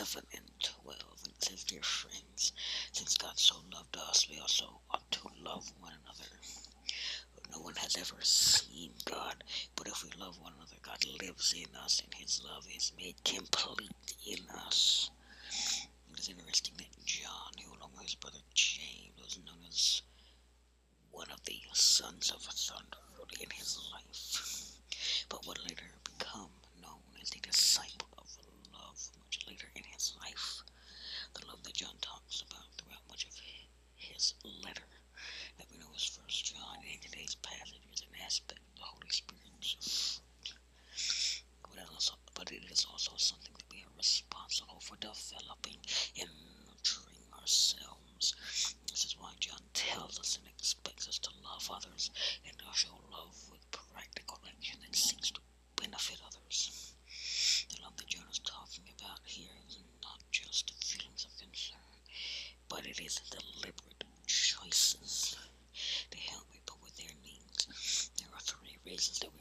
11 and 12, and it says, Dear friends, since God so loved us, we also ought to love one another. No one has ever seen God, but if we love one another, God lives in us, and His love is made complete in us. It is interesting that John, who along with his brother James, was known as one of the sons of thunder early in his life, but would later become known as the disciple his life. The love that John talks about throughout much of his places that we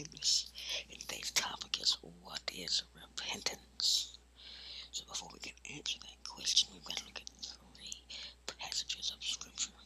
And today's topic is what is repentance? So before we can answer that question, we've got to look at three passages of scripture.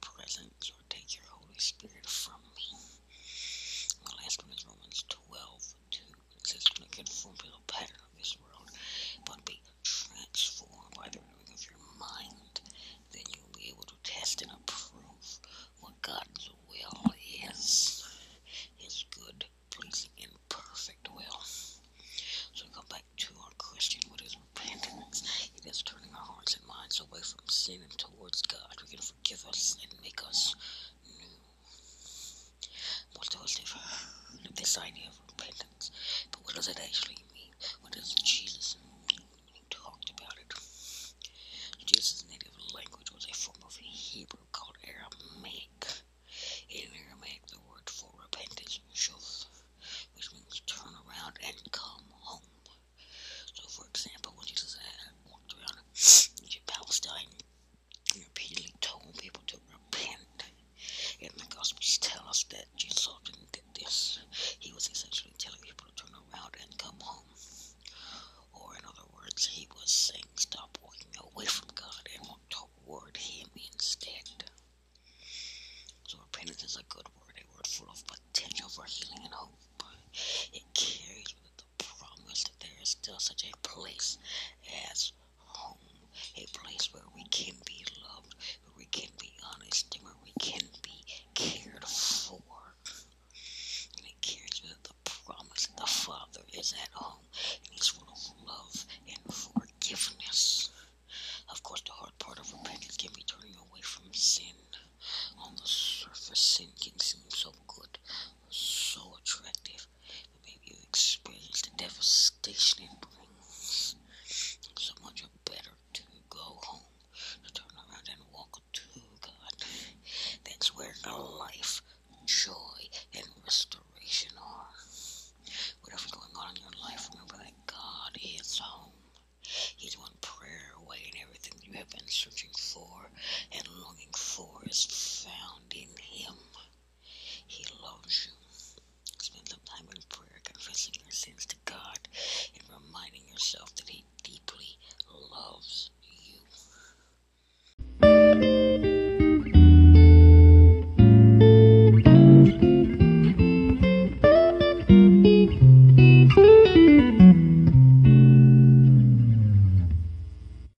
presence or take your Holy Spirit from me. The last one is Romans 12 2. It says, Do not conform to the pattern of this world, but be transformed by the this idea of repentance. But what does it actually mean? What does Jesus have been searching for and longing for is found in Him.